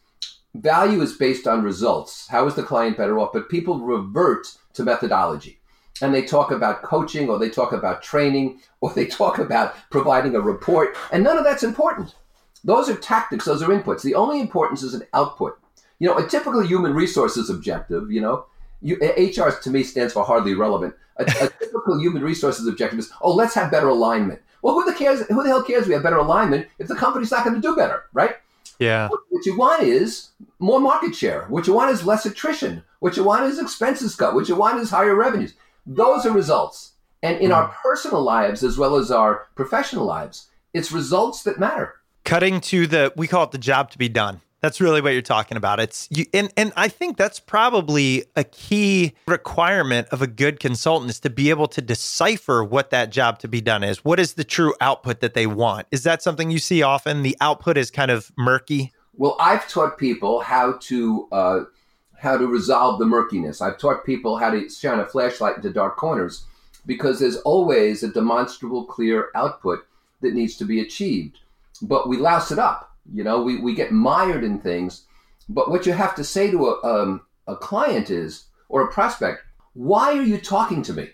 value is based on results. How is the client better off? But people revert to methodology. And they talk about coaching or they talk about training or they talk about providing a report. And none of that's important. Those are tactics, those are inputs. The only importance is an output. You know, a typical human resources objective, you know, you, HR to me stands for hardly relevant. A, a typical human resources objective is, oh, let's have better alignment. Well, who the cares? Who the hell cares? We have better alignment if the company's not going to do better, right?
Yeah.
What you want is more market share. What you want is less attrition. What you want is expenses cut. What you want is higher revenues. Those are results. And in our personal lives as well as our professional lives, it's results that matter.
Cutting to the we call it the job to be done. That's really what you're talking about. It's you and and I think that's probably a key requirement of a good consultant is to be able to decipher what that job to be done is. What is the true output that they want? Is that something you see often? The output is kind of murky.
Well, I've taught people how to uh, how to resolve the murkiness. I've taught people how to shine a flashlight into dark corners because there's always a demonstrable, clear output that needs to be achieved. But we louse it up. You know, we, we get mired in things. But what you have to say to a, um, a client is, or a prospect, why are you talking to me?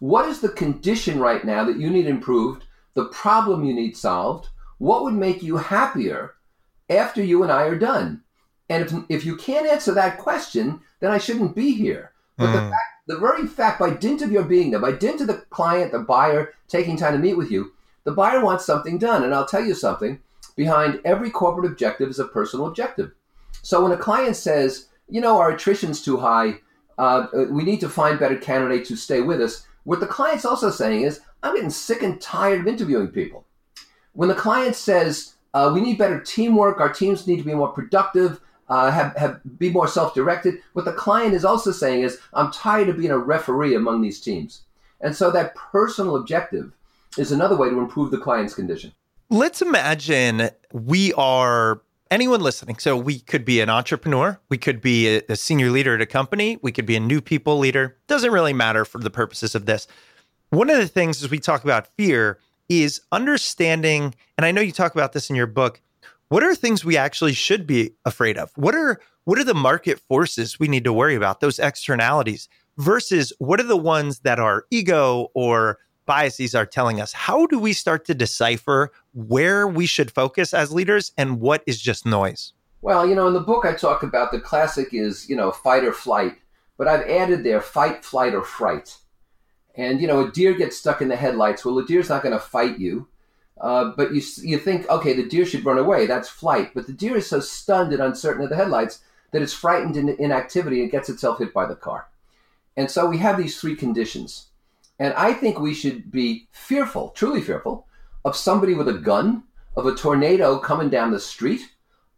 What is the condition right now that you need improved, the problem you need solved? What would make you happier after you and I are done? And if, if you can't answer that question, then I shouldn't be here. But the,
Mm.
fact, the very fact, by dint of your being there, by dint of the client, the buyer taking time to meet with you, the buyer wants something done. And I'll tell you something behind every corporate objective is a personal objective. So when a client says, you know, our attrition's too high, uh, we need to find better candidates who stay with us, what the client's also saying is, I'm getting sick and tired of interviewing people. When the client says, uh, we need better teamwork, our teams need to be more productive, uh, have, have be more self-directed, what the client is also saying is, I'm tired of being a referee among these teams. And so that personal objective is another way to improve the client's condition.
Let's imagine we are anyone listening. So we could be an entrepreneur, we could be a, a senior leader at a company, we could be a new people leader. Doesn't really matter for the purposes of this. One of the things as we talk about fear is understanding, and I know you talk about this in your book. What are things we actually should be afraid of? What are what are the market forces we need to worry about? Those externalities versus what are the ones that our ego or biases are telling us? How do we start to decipher where we should focus as leaders and what is just noise?
Well, you know, in the book I talk about the classic is, you know, fight or flight, but I've added there fight, flight, or fright. And, you know, a deer gets stuck in the headlights. Well, the deer's not going to fight you. Uh, but you, you think, okay, the deer should run away. That's flight. But the deer is so stunned and uncertain of the headlights that it's frightened in inactivity and gets itself hit by the car. And so we have these three conditions. And I think we should be fearful, truly fearful, of somebody with a gun, of a tornado coming down the street,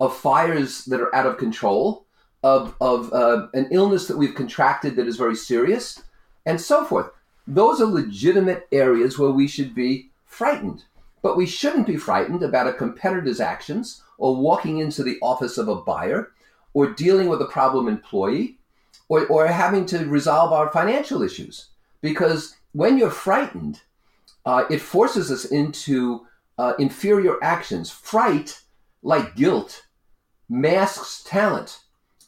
of fires that are out of control, of, of uh, an illness that we've contracted that is very serious, and so forth. Those are legitimate areas where we should be frightened. But we shouldn't be frightened about a competitor's actions or walking into the office of a buyer or dealing with a problem employee or, or having to resolve our financial issues. Because when you're frightened, uh, it forces us into uh, inferior actions. Fright, like guilt, masks talent.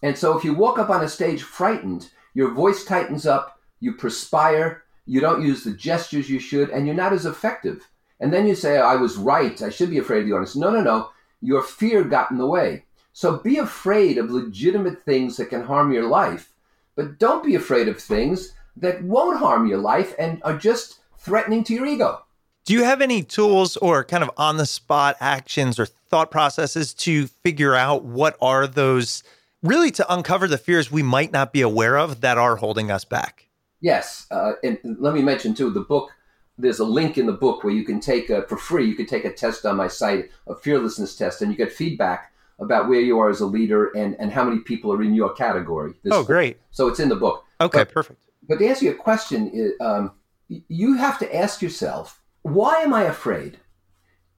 And so if you walk up on a stage frightened, your voice tightens up, you perspire, you don't use the gestures you should, and you're not as effective. And then you say, I was right, I should be afraid of the audience. No, no, no. Your fear got in the way. So be afraid of legitimate things that can harm your life, but don't be afraid of things that won't harm your life and are just threatening to your ego.
Do you have any tools or kind of on the spot actions or thought processes to figure out what are those really to uncover the fears we might not be aware of that are holding us back?
Yes. Uh, and let me mention, too, the book. There's a link in the book where you can take a, for free. You can take a test on my site, a fearlessness test, and you get feedback about where you are as a leader and, and how many people are in your category. This-
Oh, great.
So it's in the book.
Okay,
But-
perfect.
But to answer your question, um, you have to ask yourself, why am I afraid?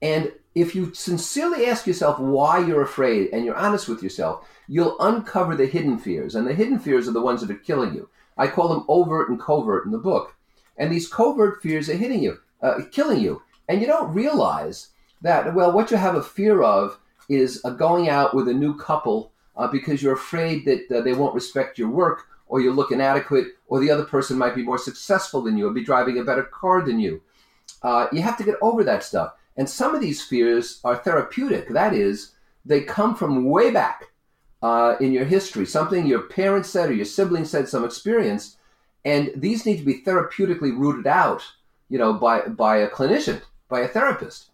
And if you sincerely ask yourself why you're afraid and you're honest with yourself, you'll uncover the hidden fears. And the hidden fears are the ones that are killing you. I call them overt and covert in the book. And these covert fears are hitting you, uh, killing you. And you don't realize that, well, what you have a fear of is uh, going out with a new couple uh, because you're afraid that uh, they won't respect your work or you look inadequate or the other person might be more successful than you or be driving a better car than you. Uh, you have to get over that stuff. And some of these fears are therapeutic. That is, they come from way back in your history, something your parents said or your siblings said, some experience. And these need to be therapeutically rooted out, you know, by, by a clinician, by a therapist.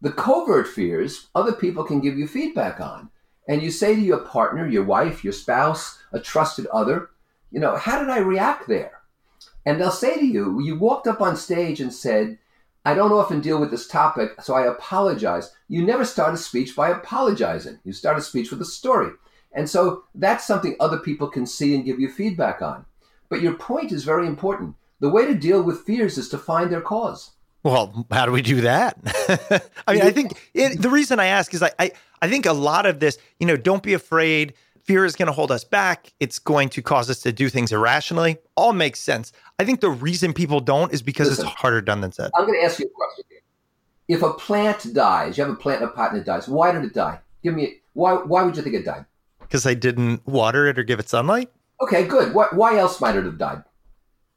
The covert fears, other people can give you feedback on. And you say to your partner, your wife, your spouse, a trusted other, you know, how did I react there? And they'll say to you, you walked up on stage and said, I don't often deal with this topic, so I apologize. You never start a speech by apologizing. You start a speech with a story. And so that's something other people can see and give you feedback on. But your point is very important. The way to deal with fears is to find their cause.
Well, how do we do that? I mean, I think it, the reason I ask is I, I, I think a lot of this, you know, don't be afraid. Fear is going to hold us back. It's going to cause us to do things irrationally. All makes sense. I think the reason people don't is because
Listen,
it's harder done than said.
I'm going to ask you a question. If a plant dies, you have a plant in a pot and it dies. Why did it die? Give me why. Why would you think it died?
Because I didn't water it or give it sunlight.
Okay, good. Why, why else might it have died?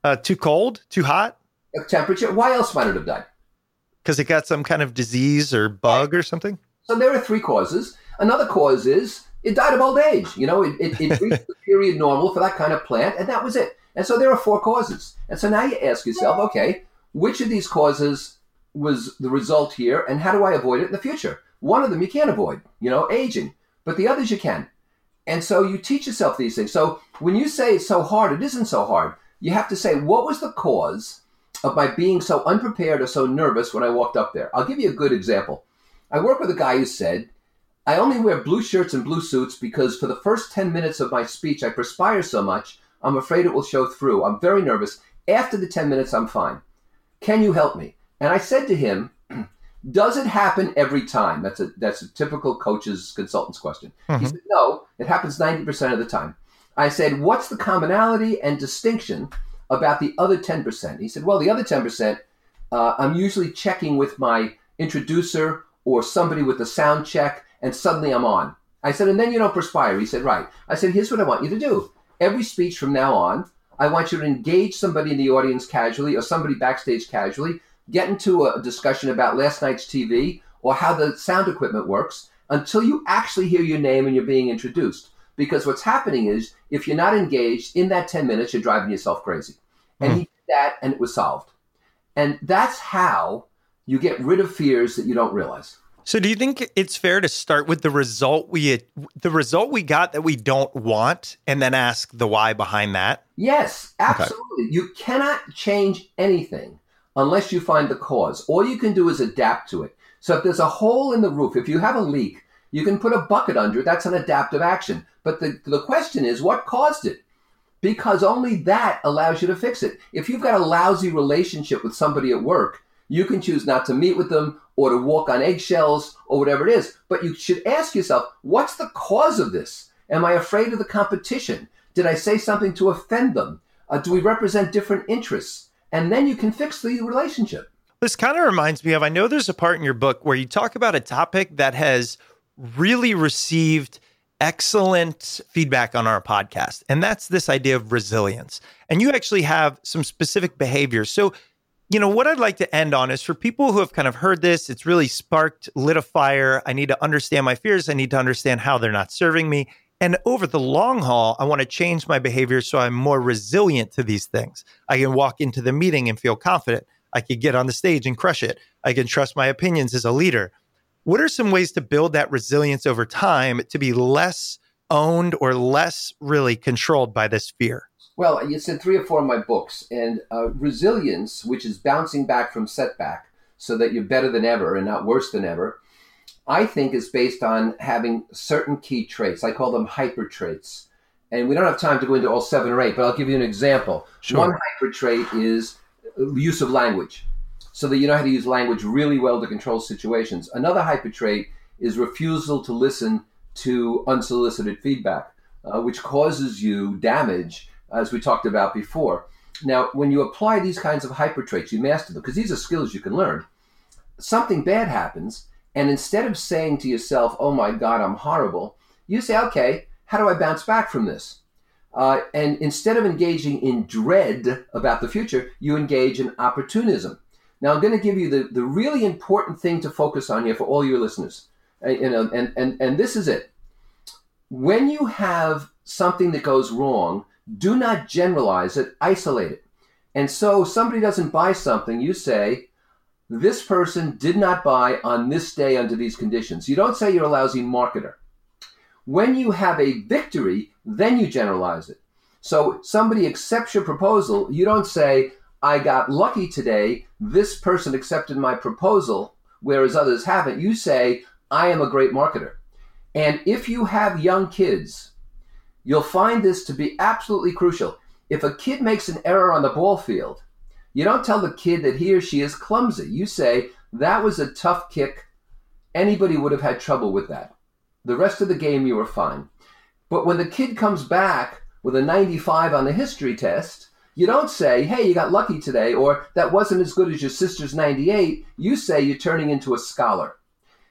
Uh, too cold? Too hot?
temperature. Why else might it have died?
Because it got some kind of disease or bug or something.
So there are three causes. Another cause is it died of old age. You know, it, it, it reached the period normal for that kind of plant, and that was it. And so there are four causes. And so now you ask yourself, okay, which of these causes was the result here, and how do I avoid it in the future? One of them you can't avoid, you know, aging, but the others you can. And so you teach yourself these things. So when you say it's so hard, it isn't so hard. You have to say, what was the cause of my being so unprepared or so nervous when I walked up there? I'll give you a good example. I work with a guy who said, I only wear blue shirts and blue suits because for the first 10 minutes of my speech, I perspire so much, I'm afraid it will show through. I'm very nervous. After the 10 minutes, I'm fine. Can you help me? And I said to him, Does it happen every time? That's a that's a typical coach's consultant's question. Mm-hmm. He said, No, it happens 90% of the time. I said, What's the commonality and distinction about the other 10%? He said, Well, the other 10%, uh, I'm usually checking with my introducer or somebody with a sound check, and suddenly I'm on. I said, And then you don't perspire. He said, Right. I said, Here's what I want you to do. Every speech from now on, I want you to engage somebody in the audience casually or somebody backstage casually get into a discussion about last night's TV or how the sound equipment works until you actually hear your name and you're being introduced. Because what's happening is if you're not engaged in that 10 minutes, you're driving yourself crazy. And mm. he did that and it was solved. And that's how you get rid of fears that you don't realize.
So do you think it's fair to start with the result we the result we got that we don't want and then ask the why behind that?
Yes, absolutely. Okay. You cannot change anything unless you find the cause. All you can do is adapt to it. So if there's a hole in the roof, if you have a leak, you can put a bucket under it. That's an adaptive action. But the, the question is, what caused it? Because only that allows you to fix it. If you've got a lousy relationship with somebody at work, you can choose not to meet with them or to walk on eggshells or whatever it is. But you should ask yourself, what's the cause of this? Am I afraid of the competition? Did I say something to offend them? Uh, do we represent different interests? And then you can fix the relationship.
This kind of reminds me of I know there's a part in your book where you talk about a topic that has really received excellent feedback on our podcast, and that's this idea of resilience. And you actually have some specific behaviors. So, you know, what I'd like to end on is for people who have kind of heard this, it's really sparked, lit a fire. I need to understand my fears. I need to understand how they're not serving me. And over the long haul, I want to change my behavior so I'm more resilient to these things. I can walk into the meeting and feel confident. I can get on the stage and crush it. I can trust my opinions as a leader. What are some ways to build that resilience over time to be less owned or less really controlled by this fear?
Well, it's in three or four of my books. And uh, resilience, which is bouncing back from setback so that you're better than ever and not worse than ever, I think is based on having certain key traits. I call them hyper traits. And we don't have time to go into all seven or eight, but I'll give you an example. Sure. One hyper trait is use of language, so that you know how to use language really well to control situations. Another hyper trait is refusal to listen to unsolicited feedback, uh, which causes you damage, as we talked about before. Now, when you apply these kinds of hyper traits, you master them because these are skills you can learn. Something bad happens, and instead of saying to yourself, oh my God, I'm horrible, you say, okay, how do I bounce back from this? Uh, and instead of engaging in dread about the future, you engage in opportunism. Now, I'm going to give you the, the really important thing to focus on here for all your listeners. Uh, you know, and, and, and this is it. When you have something that goes wrong, do not generalize it, isolate it. And so somebody doesn't buy something, you say, this person did not buy on this day under these conditions. You don't say you're a lousy marketer. When you have a victory, then you generalize it. So somebody accepts your proposal, you don't say, I got lucky today, this person accepted my proposal, whereas others haven't. You say, I am a great marketer. And if you have young kids, you'll find this to be absolutely crucial. If a kid makes an error on the ball field, you don't tell the kid that he or she is clumsy. You say, that was a tough kick. Anybody would have had trouble with that. The rest of the game, you were fine. But when the kid comes back with a 95 on the history test, you don't say, hey, you got lucky today, or that wasn't as good as your sister's 98. You say you're turning into a scholar.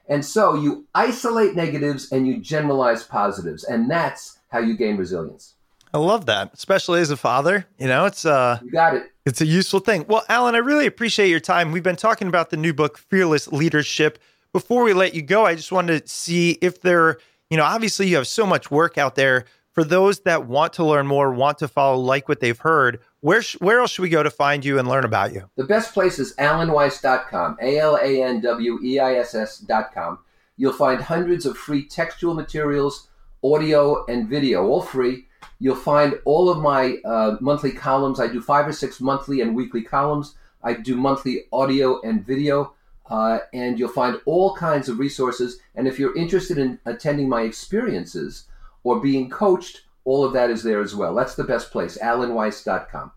And so you isolate negatives and you generalize positives. And that's how you gain resilience.
I love that, especially as a father. You know, it's uh
You got it.
It's a useful thing. Well, Alan, I really appreciate your time. We've been talking about the new book, Fearless Leadership. Before we let you go, I just wanted to see if there, you know, obviously you have so much work out there. For those that want to learn more, want to follow, like what they've heard, where sh- where else should we go to find you and learn about you?
The best place is alanweiss.com, A L A N W E I S S.com. You'll find hundreds of free textual materials, audio and video, all free. You'll find all of my uh, monthly columns. I do five or six monthly and weekly columns. I do monthly audio and video. Uh, and you'll find all kinds of resources. And if you're interested in attending my experiences or being coached, all of that is there as well. That's the best place, alanweiss.com.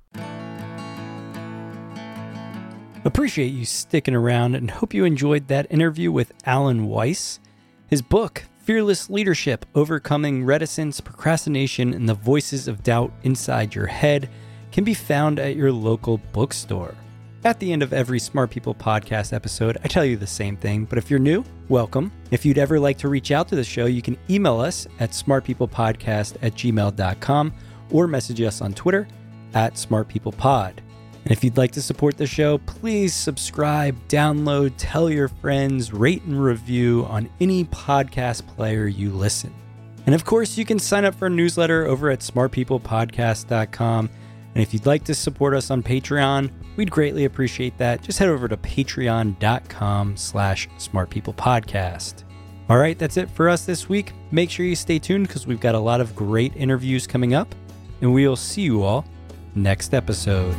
Appreciate you sticking around and hope you enjoyed that interview with Alan Weiss. His book, Fearless Leadership Overcoming Reticence, Procrastination, and the Voices of Doubt Inside Your Head, can be found at your local bookstore. At the end of every Smart People podcast episode, I tell you the same thing, but if you're new, welcome. If you'd ever like to reach out to the show, you can email us at smartpeoplepodcast at gmail.com or message us on Twitter at smartpeoplepod. And if you'd like to support the show, please subscribe, download, tell your friends, rate and review on any podcast player you listen. And of course, you can sign up for a newsletter over at smartpeoplepodcast.com. And if you'd like to support us on Patreon, we'd greatly appreciate that. Just head over to patreon.com slash smartpeoplepodcast. All right, that's it for us this week. Make sure you stay tuned because we've got a lot of great interviews coming up. And we'll see you all next episode.